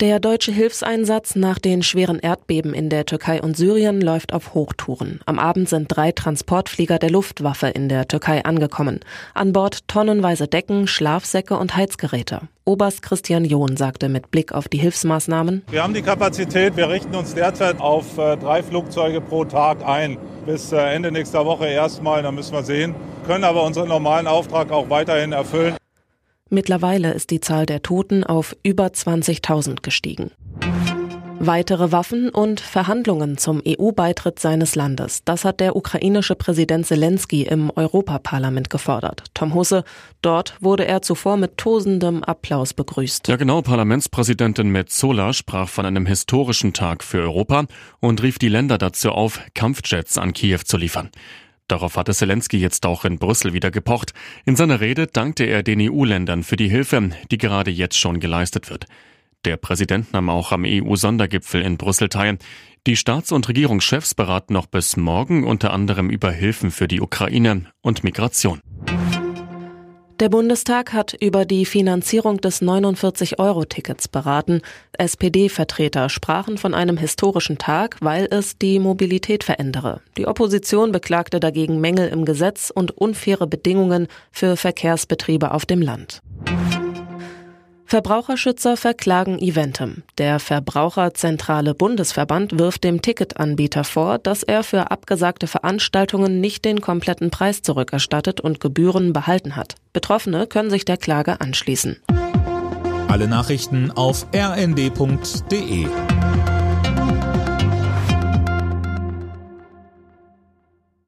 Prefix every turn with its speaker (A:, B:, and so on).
A: Der deutsche Hilfseinsatz nach den schweren Erdbeben in der Türkei und Syrien läuft auf Hochtouren. Am Abend sind drei Transportflieger der Luftwaffe in der Türkei angekommen. An Bord tonnenweise Decken, Schlafsäcke und Heizgeräte. Oberst Christian John sagte mit Blick auf die Hilfsmaßnahmen.
B: Wir haben die Kapazität, wir richten uns derzeit auf äh, drei Flugzeuge pro Tag ein. Bis äh, Ende nächster Woche erstmal, dann müssen wir sehen. Können aber unseren normalen Auftrag auch weiterhin erfüllen.
A: Mittlerweile ist die Zahl der Toten auf über 20.000 gestiegen. Weitere Waffen und Verhandlungen zum EU-Beitritt seines Landes. Das hat der ukrainische Präsident Zelensky im Europaparlament gefordert. Tom Husse, dort wurde er zuvor mit tosendem Applaus begrüßt.
C: Ja genau, Parlamentspräsidentin Metzola sprach von einem historischen Tag für Europa und rief die Länder dazu auf, Kampfjets an Kiew zu liefern. Darauf hatte Zelensky jetzt auch in Brüssel wieder gepocht. In seiner Rede dankte er den EU-Ländern für die Hilfe, die gerade jetzt schon geleistet wird. Der Präsident nahm auch am EU-Sondergipfel in Brüssel teil. Die Staats- und Regierungschefs beraten noch bis morgen unter anderem über Hilfen für die Ukraine und Migration.
A: Der Bundestag hat über die Finanzierung des 49-Euro-Tickets beraten. SPD-Vertreter sprachen von einem historischen Tag, weil es die Mobilität verändere. Die Opposition beklagte dagegen Mängel im Gesetz und unfaire Bedingungen für Verkehrsbetriebe auf dem Land. Verbraucherschützer verklagen Eventim. Der Verbraucherzentrale Bundesverband wirft dem Ticketanbieter vor, dass er für abgesagte Veranstaltungen nicht den kompletten Preis zurückerstattet und Gebühren behalten hat. Betroffene können sich der Klage anschließen.
D: Alle Nachrichten auf rnd.de